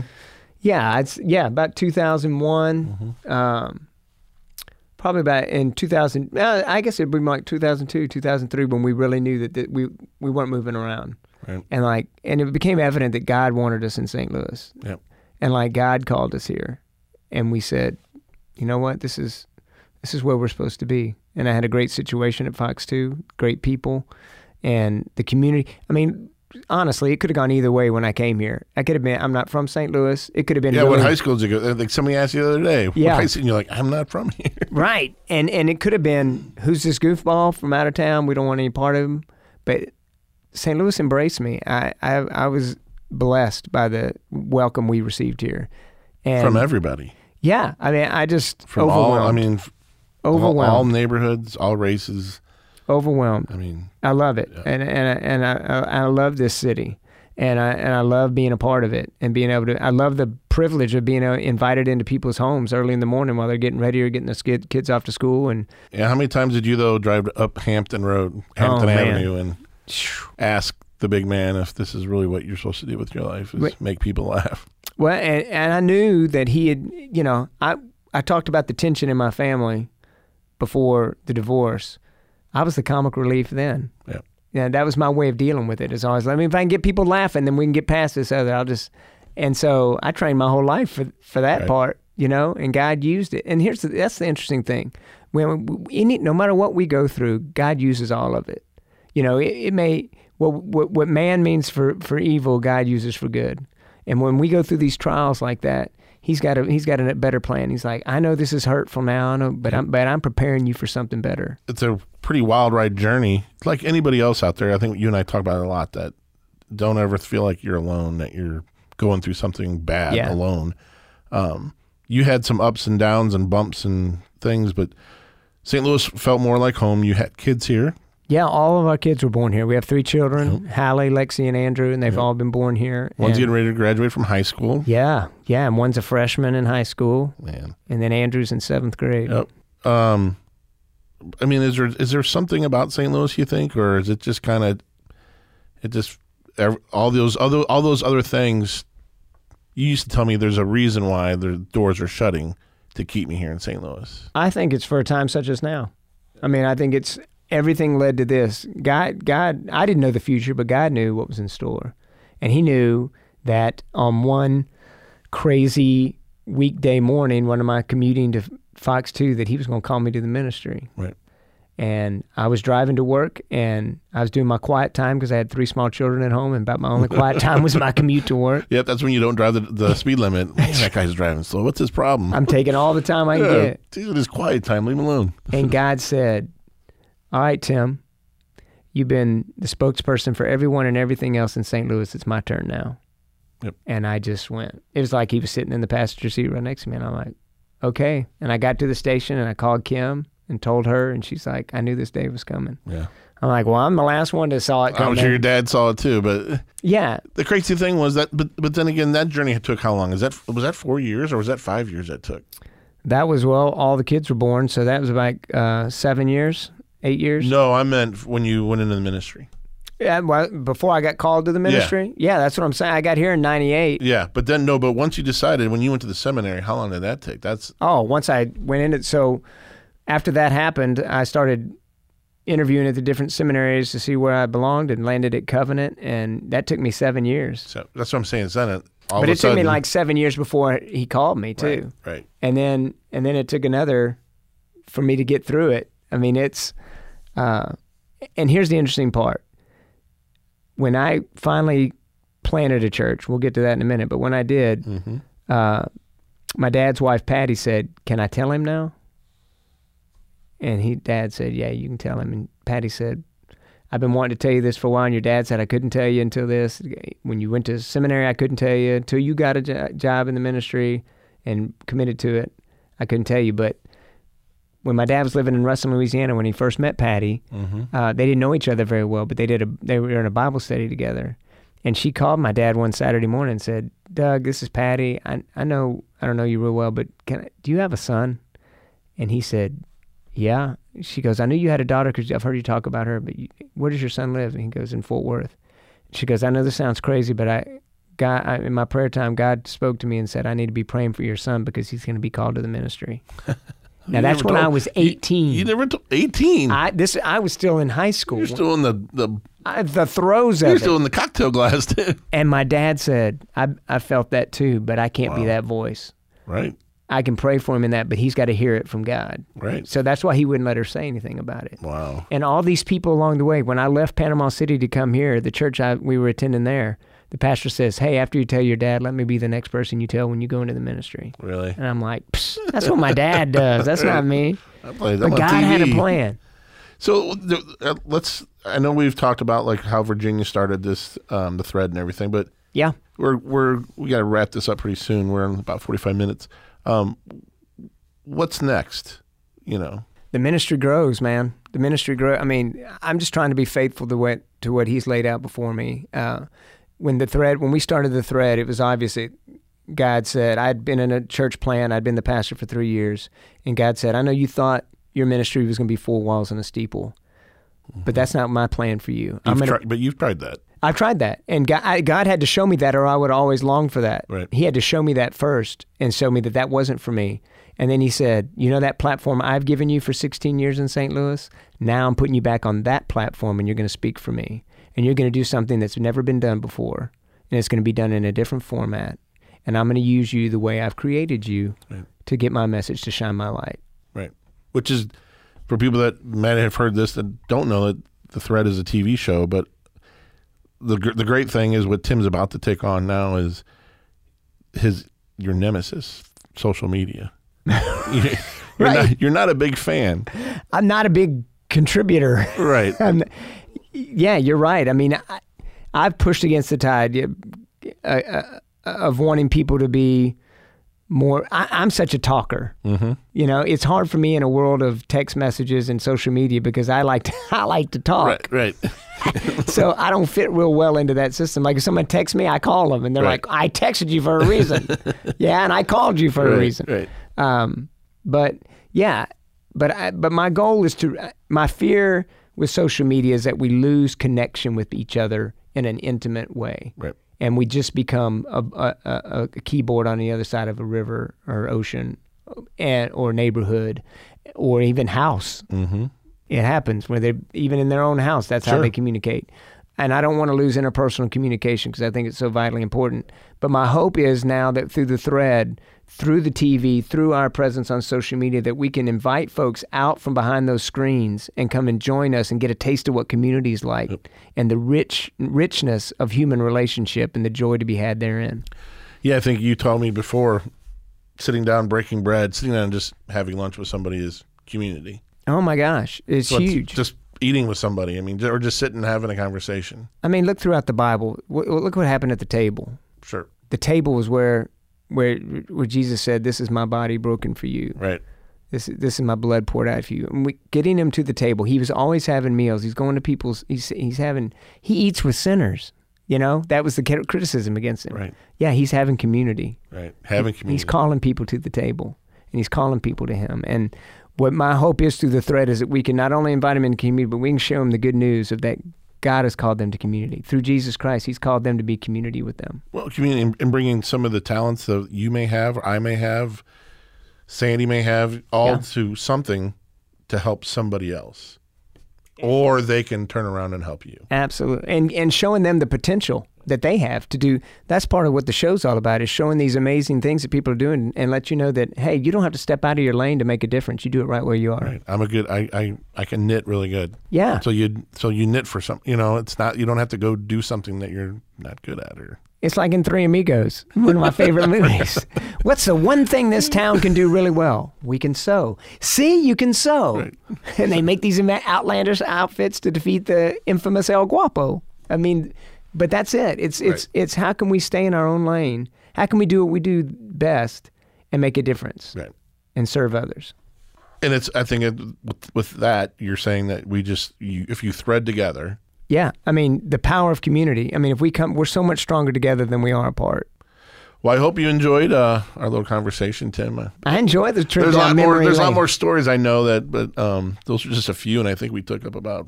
yeah, it's yeah, about 2001. Um, probably about in 2000. Uh, I guess it'd be like 2002, 2003 when we really knew that, that we we weren't moving around, Right. and like, and it became evident that God wanted us in St. Louis, Yep. and like God called us here, and we said, you know what, this is this is where we're supposed to be. And I had a great situation at Fox Two, great people, and the community. I mean. Honestly, it could have gone either way when I came here. I could have been. I'm not from St. Louis. It could have been. Yeah. really, What high school did you go? Like somebody asked you the other day. What Yeah. high school? And you're like, I'm not from here. Right. And and it could have been who's this goofball from out of town? We don't want any part of him. But St. Louis embraced me. I I, I was blessed by the welcome we received here. And from everybody. yeah, I mean, I just From all. overwhelmed. I mean, f- all, overwhelmed. all neighborhoods, all races. overwhelmed. I mean, I love it, and and I- and I, I I love this city, and I and I love being a part of it and being able to. I love the privilege of being uh, invited into people's homes early in the morning while they're getting ready or getting the skid, kids off to school, and yeah. How many times did you though drive up Hampton Road, Hampton Oh. Avenue, and ask the big man if this is really what you're supposed to do with your life? Is make people laugh. Well, and, and I knew that he had, you know, I I talked about the tension in my family before the divorce. I was the comic relief then. Yeah. Yeah, that was my way of dealing with it. it. Is always, I mean, if I can get people laughing, then we can get past this other. I'll just, and so I trained my whole life for for that Right. part, you know. And God used it. And here's the, that's the interesting thing: when any, no matter what we go through, God uses all of it. You know, it, it may what, what what man means for for evil, God uses for good. And when we go through these trials like that, he's got a he's got a better plan. He's like, I know this is hurtful now, I know, but I'm but I'm preparing you for something better. It's a pretty wild ride journey. Like anybody else out there, I think you and I talk about it a lot. That don't ever feel like you're alone. That you're going through something bad Yeah. alone. Um, you had some ups and downs and bumps and things, but St. Louis felt more like home. You had kids here. Yeah, all of our kids were born here. We have three children: Hallie, Lexi, and Andrew, and they've all been born here. One's And- getting ready to graduate from high school. yeah, yeah, and one's a freshman in high school, Man. and then Andrew's in seventh grade. Yep. Um, I mean, is there is there something about St. Louis you think, or is it just kind of it just all those other all those other things? You used to tell me there's a reason why the doors are shutting to keep me here in St. Louis. I think it's for a time such as now. I mean, I think it's everything led to this. God, God, I didn't know the future, but God knew what was in store, and He knew that on one crazy weekday morning, when am I commuting to Fox Two, that He was going to call me to the ministry. Right. And I was driving to work, and I was doing my quiet time because I had three small children at home, and about my only quiet time was my commute to work. Yep, that's when you don't drive the, the speed limit. Man, that guy's driving slow. What's his problem? I'm taking all the time I yeah, get. in his quiet time. Leave him alone. And God said, All right, Tim, you've been the spokesperson for everyone and everything else in St. Louis. It's my turn now. Yep. And I just went. It was like he was sitting in the passenger seat right next to me. And I'm like, Okay. And I got to the station and I called Kim and told her. And she's like, I knew this day was coming. Yeah, I'm like, Well, I'm the last one to saw it I'm sure your dad saw it too. But yeah. the crazy thing was that, but but then again, that journey took how long? Is that was that four years or was that five years? That took. That was, well, all the kids were born. So that was about uh, seven years, eight years. No, I meant when you went into the ministry. Yeah, well, before I got called to the ministry. Yeah, that's what I'm saying. I got here in 98. Yeah, but then no, but once you decided when you went to the seminary, how long did that take? That's Oh, once I went in it, so after that happened, I started interviewing at the different seminaries to see where I belonged and landed at Covenant, and that took me seven years. so that's what I'm saying. Not a, all but it took me like seven years before he called me too, right, right. and then and then it took another for me to get through it. I mean, it's uh, and here's the interesting part: when I finally planted a church, we'll get to that in a minute, but when I did, Mm-hmm. uh, my dad's wife Patty said, "Can I tell him now?" And he, dad said, "Yeah, you can tell him." And Patty said, "I've been wanting to tell you this for a while." And your dad said, "I couldn't tell you until this. When you went to seminary, I couldn't tell you until you got a jo- job in the ministry and committed to it. I couldn't tell you, but when my dad was living in Ruston, Louisiana, when he first met Patty, uh, they didn't know each other very well, but they did a they were in a Bible study together, and she called my dad one Saturday morning and said, "Doug, this is Patty. I I know I don't know you real well, but can I, do you have a son?" And he said, "Yeah." She goes, "I knew you had a daughter because I've heard you talk about her, but you, where does your son live?" And he goes, "In Fort Worth." She goes, "I know this sounds crazy, but I." God, I, in my prayer time, God spoke to me and said, "I need to be praying for your son because he's going to be called to the ministry." now You that's never when I was eighteen. You, never told 18. I this I was still in high school. you're still in the, the I, the throes of you're it. still in the cocktail glass too. and my dad said, I I felt that too, but I can't be that voice. Right. I can pray for him in that, but he's got to hear it from God. Right. So that's why he wouldn't let her say anything about it. Wow. And all these people along the way, when I left Panama City to come here, the church I, we were attending there, the pastor says, "Hey, after you tell your dad, let me be the next person you tell when you go into the ministry." Really? And I'm like, Psst, "That's what my dad does. That's not me." I played that But on God had a plan. So uh, let's. I know we've talked about like how Virginia started this, um, the thread and everything, but Yeah. we're we're we got to wrap this up pretty soon. We're in about forty five minutes. Um, what's next? You know. the ministry grows, man. The ministry grow. I mean, I'm just trying to be faithful to what to what He's laid out before me. Uh, when the thread, when we started the thread, it was obvious that God said I'd been in a church plan. I'd been the pastor for three years, and God said, "I know you thought your ministry was going to be four walls and a steeple, but that's not my plan for you. I'm You've gonna, tried, but you've tried that. I've tried that, and God, I, God had to show me that, or I would always long for that. Right. He had to show me that first, and show me that that wasn't for me. And then He said, "You know that platform I've given you for 16 years in St. Louis. Now I'm putting you back on that platform, and you're going to speak for me, and you're going to do something that's never been done before, and it's going to be done in a different format. And I'm going to use you the way I've created you Right. to get my message to shine my light." Right. Which is for people that might have heard this that don't know that the thread is a TV show, but the the great thing is what Tim's about to take on now is his your nemesis, social media. you're, Right. not, you're not a big fan, I'm not a big contributor. right? Yeah, you're right. I mean, I, I've pushed against the tide uh, uh, uh, of wanting people to be more. I, I'm such a talker. mm-hmm. You know, it's hard for me in a world of text messages and social media because I like to, I like to talk. Right, right. so I don't fit real well into that system. Like if someone texts me, I call them, and they're Right. like, "I texted you for a reason." yeah, and I called you for a right, reason. Right. Um, but yeah, but I, but my goal is to my fear with social media is that we lose connection with each other in an intimate way, Right. and we just become a, a, a, keyboard on the other side of a river or ocean, and or neighborhood, or even house. Mm-hmm. It happens where they even in their own house. That's how they communicate. And I don't want to lose interpersonal communication because I think it's so vitally important. But my hope is now that through the thread, through the TV, through our presence on social media, that we can invite folks out from behind those screens and come and join us and get a taste of what community is like and the rich richness of human relationship and the joy to be had therein. Yeah, I think you told me before sitting down, breaking bread, sitting down and just having lunch with somebody is community. Oh my gosh, it's So it's huge. Just eating with somebody. I mean, or just sitting and having a conversation. I mean, look throughout the Bible. W- Look what happened at the table. Sure. the table is where where where Jesus said, "This is my body broken for you. Right. This this is my blood poured out for you." And we, getting him to the table, he was always having meals. He's going to people's. He's he's having. He eats with sinners. You know that was the criticism against him. Right. Yeah, he's having community. Right. Having community. He's calling people to the table, and he's calling people to him. And what my hope is through the thread is that we can not only invite him into community, but we can show him the good news of that God has called them to community through Jesus Christ. He's called them to be community with them. Well, community and- bringing some of the talents that you may have, or I may have, Sandy may have, all Yeah. to something to help somebody else, or they can turn around and help you. Absolutely. And and showing them the potential that they have to do that's part of what the show's all about is showing these amazing things that people are doing and let you know that hey, you don't have to step out of your lane to make a difference. You do it right where you are. Right. I'm a good. I, I I can knit really good. Yeah. So you so you knit for some. You know, it's not. You don't have to go do something that you're not good at. Or It's like in Three Amigos, one of my favorite movies. What's the one thing this town can do really well? We can sew. See, you can sew. And they make these outlandish outfits to defeat the infamous El Guapo. I mean, but that's it. It's it's it's how can we stay in our own lane? How can we do what we do best and make a difference? right. and serve others. And it's I think it, with, with that you're saying that we just you, if you thread together. Yeah, I mean the power of community. I mean, if we come, we're so much stronger together than we are apart. Well, I hope you enjoyed uh, our little conversation, Tim. I enjoy the trip there's a lot more. There's a lot more stories I know that, but um, those are just a few, and I think we took up about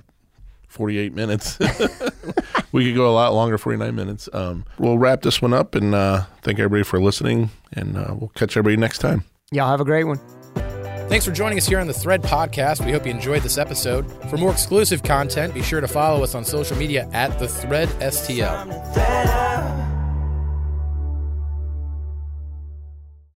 48 minutes. we could go a lot longer, 49 minutes. Um, we'll wrap this one up, and uh, thank everybody for listening, and uh, we'll catch everybody next time. Y'all have a great one. Thanks for joining us here on the Thread Podcast. We hope you enjoyed this episode. For more exclusive content, be sure to follow us on social media at the Thread STL.